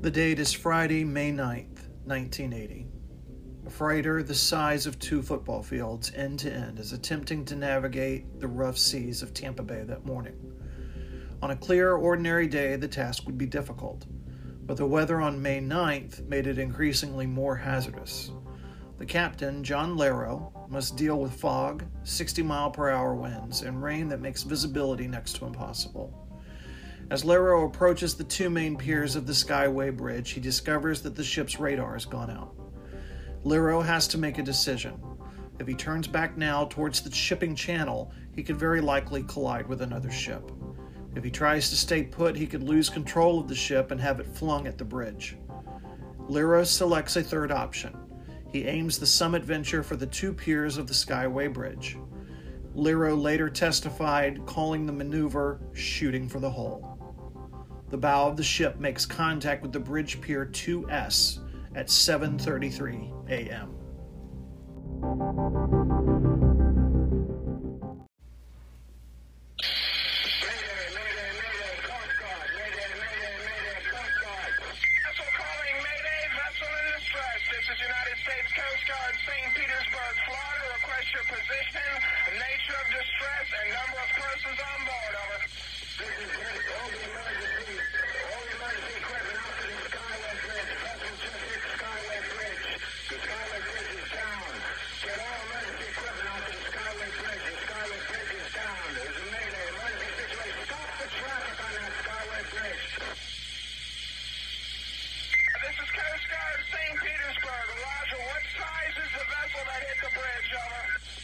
The date is Friday, May 9th, 1980. A freighter the size of two football fields, end to end, is attempting to navigate the rough seas of Tampa Bay that morning. On a clear, ordinary day, the task would be difficult, but the weather on May 9th made it increasingly more hazardous. The captain, John Lerro, must deal with fog, 60 mile per hour winds, and rain that makes visibility next to impossible. As Lerro approaches the two main piers of the Skyway Bridge, he discovers that the ship's radar has gone out. Lerro has to make a decision. If he turns back now towards the shipping channel, he could very likely collide with another ship. If he tries to stay put, he could lose control of the ship and have it flung at the bridge. Lerro selects a third option he aims the Summit Venture for the two piers of the Skyway Bridge. Lerro later testified, calling the maneuver shooting for the hole. The bow of the ship makes contact with the bridge pier 2S at 7:33 a.m.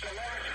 The Lord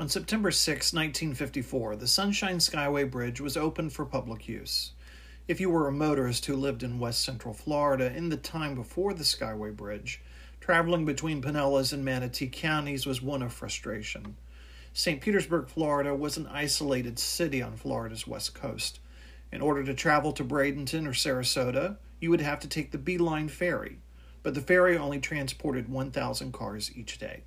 On September 6, 1954, the Sunshine Skyway Bridge was opened for public use. If you were a motorist who lived in west central Florida in the time before the Skyway Bridge, traveling between Pinellas and Manatee counties was one of frustration. St. Petersburg, Florida was an isolated city on Florida's west coast. In order to travel to Bradenton or Sarasota, you would have to take the Beeline ferry, but the ferry only transported 1,000 cars each day.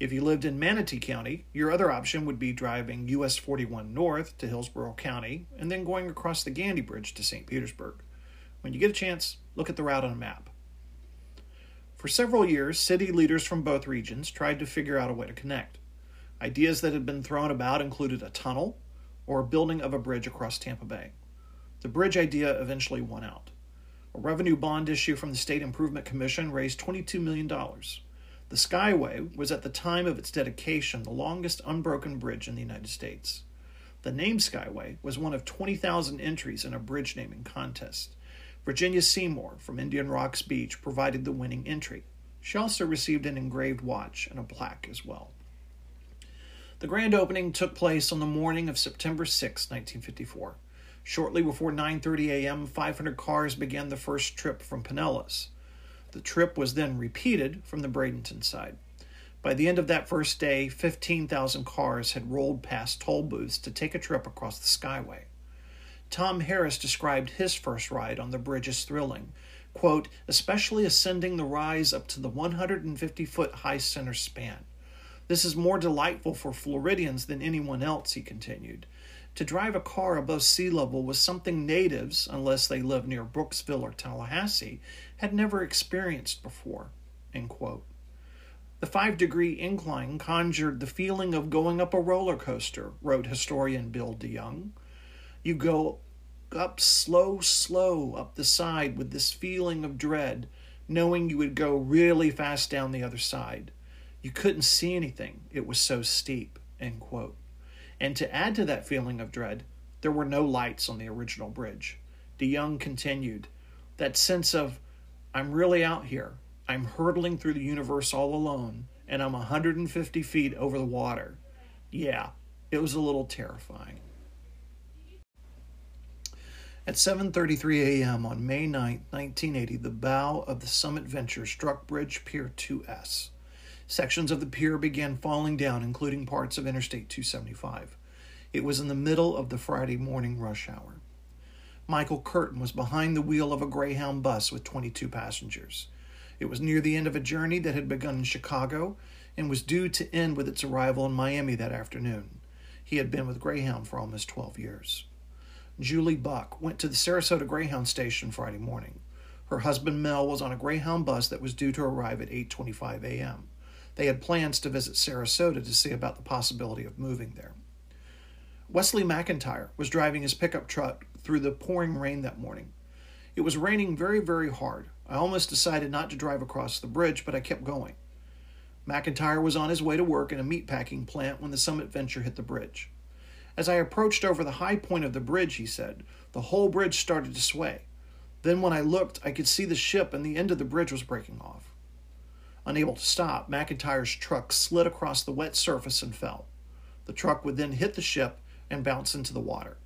If you lived in Manatee County, your other option would be driving US 41 north to Hillsborough County and then going across the Gandy Bridge to St. Petersburg. When you get a chance, look at the route on a map. For several years, city leaders from both regions tried to figure out a way to connect. Ideas that had been thrown about included a tunnel or a building of a bridge across Tampa Bay. The bridge idea eventually won out. A revenue bond issue from the State Improvement Commission raised $22 million. The Skyway was at the time of its dedication the longest unbroken bridge in the United States. The name Skyway was one of 20,000 entries in a bridge naming contest. Virginia Seymour from Indian Rocks Beach provided the winning entry. She also received an engraved watch and a plaque as well. The grand opening took place on the morning of September 6, 1954. Shortly before 9:30 a.m., 500 cars began the first trip from Pinellas. The trip was then repeated from the Bradenton side. By the end of that first day, 15,000 cars had rolled past toll booths to take a trip across the Skyway. Tom Harris described his first ride on the bridge as thrilling, quote, especially ascending the rise up to the 150 foot high center span. This is more delightful for Floridians than anyone else, he continued. To drive a car above sea level was something natives, unless they lived near Brooksville or Tallahassee, had never experienced before. The five degree incline conjured the feeling of going up a roller coaster, wrote historian Bill DeYoung. You go up slow, slow up the side with this feeling of dread, knowing you would go really fast down the other side. You couldn't see anything, it was so steep. End quote. And to add to that feeling of dread, there were no lights on the original bridge. De DeYoung continued, That sense of, I'm really out here. I'm hurtling through the universe all alone, and I'm 150 feet over the water. Yeah, it was a little terrifying. At 7:33 a.m. on May 9, 1980, the bow of the Summit Venture struck Bridge Pier 2S. Sections of the pier began falling down, including parts of Interstate 275. It was in the middle of the Friday morning rush hour. Michael Curtin was behind the wheel of a Greyhound bus with 22 passengers. It was near the end of a journey that had begun in Chicago and was due to end with its arrival in Miami that afternoon. He had been with Greyhound for almost 12 years. Julie Buck went to the Sarasota Greyhound station Friday morning. Her husband Mel was on a Greyhound bus that was due to arrive at 8:25 a.m. They had plans to visit Sarasota to see about the possibility of moving there. Wesley McIntyre was driving his pickup truck through the pouring rain that morning. It was raining very, very hard. I almost decided not to drive across the bridge, but I kept going. McIntyre was on his way to work in a meatpacking plant when the Summit Venture hit the bridge. As I approached over the high point of the bridge, he said, the whole bridge started to sway. Then, when I looked, I could see the ship and the end of the bridge was breaking off. Unable to stop, McIntyre's truck slid across the wet surface and fell. The truck would then hit the ship and bounce into the water.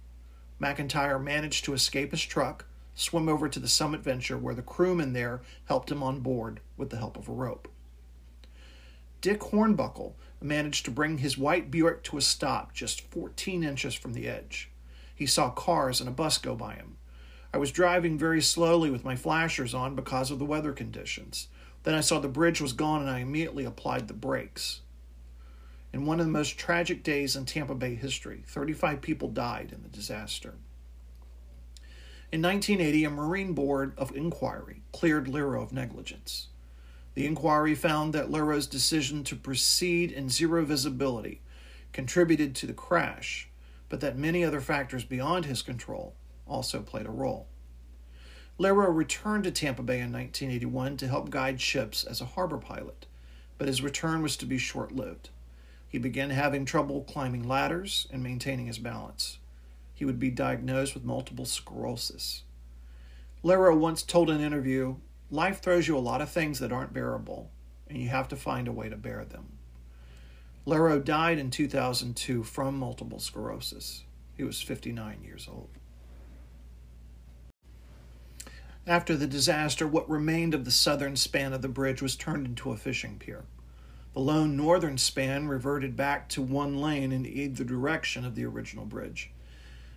McIntyre managed to escape his truck, swim over to the Summit Venture, where the crewmen there helped him on board with the help of a rope. Dick Hornbuckle managed to bring his white Buick to a stop just 14 inches from the edge. He saw cars and a bus go by him. I was driving very slowly with my flashers on because of the weather conditions. Then I saw the bridge was gone and I immediately applied the brakes. In one of the most tragic days in Tampa Bay history, 35 people died in the disaster. In 1980, a Marine Board of Inquiry cleared Lerro of negligence. The inquiry found that Lerro's decision to proceed in zero visibility contributed to the crash, but that many other factors beyond his control also played a role. Lerro returned to Tampa Bay in 1981 to help guide ships as a harbor pilot, but his return was to be short lived. He began having trouble climbing ladders and maintaining his balance. He would be diagnosed with multiple sclerosis. Lerro once told an interview Life throws you a lot of things that aren't bearable, and you have to find a way to bear them. Lerro died in 2002 from multiple sclerosis. He was 59 years old. After the disaster, what remained of the southern span of the bridge was turned into a fishing pier. The lone northern span reverted back to one lane in either direction of the original bridge.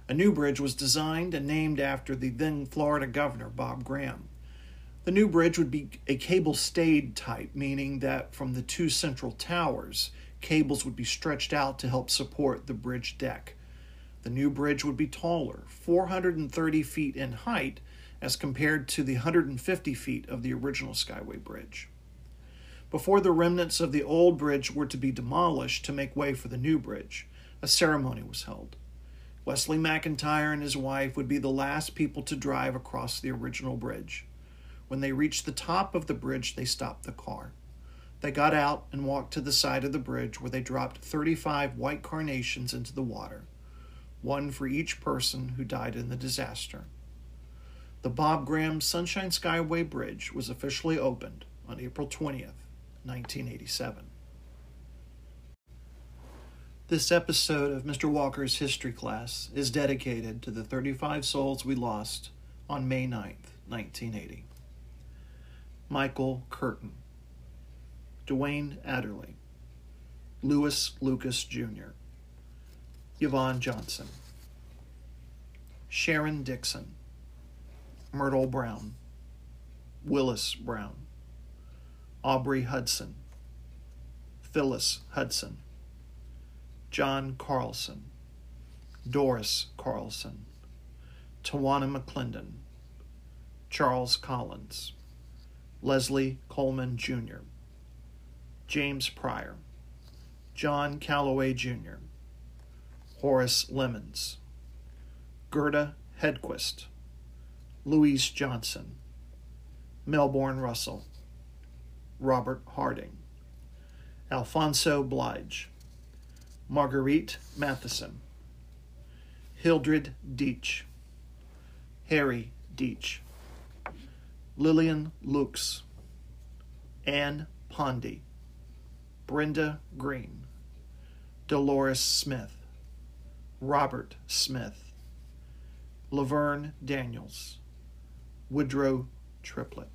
A new bridge was designed and named after the then Florida governor, Bob Graham. The new bridge would be a cable stayed type, meaning that from the two central towers, cables would be stretched out to help support the bridge deck. The new bridge would be taller, 430 feet in height, as compared to the 150 feet of the original Skyway Bridge. Before the remnants of the old bridge were to be demolished to make way for the new bridge, a ceremony was held. Wesley McIntyre and his wife would be the last people to drive across the original bridge. When they reached the top of the bridge, they stopped the car. They got out and walked to the side of the bridge where they dropped 35 white carnations into the water, one for each person who died in the disaster. The Bob Graham Sunshine Skyway Bridge was officially opened on April 20th, 1987. This episode of Mr. Walker's History class is dedicated to the 35 souls we lost on May 9th, 1980. Michael Curtin, Dwayne Adderley, Lewis Lucas Jr., Yvonne Johnson, Sharon Dixon, Myrtle Brown, Willis Brown, Aubrey Hudson, Phyllis Hudson, John Carlson, Doris Carlson, Tawana McClendon, Charles Collins, Leslie Coleman Jr., James Pryor, John Calloway Jr., Horace Lemons, Gerda Hedquist, Louise Johnson, Melbourne Russell, Robert Harding, Alfonso Blige, Marguerite Matheson, Hildred Deitch, Harry Deitch, Lillian Lux, Anne Pondy, Brenda Green, Dolores Smith, Robert Smith, Laverne Daniels, Woodrow Triplett.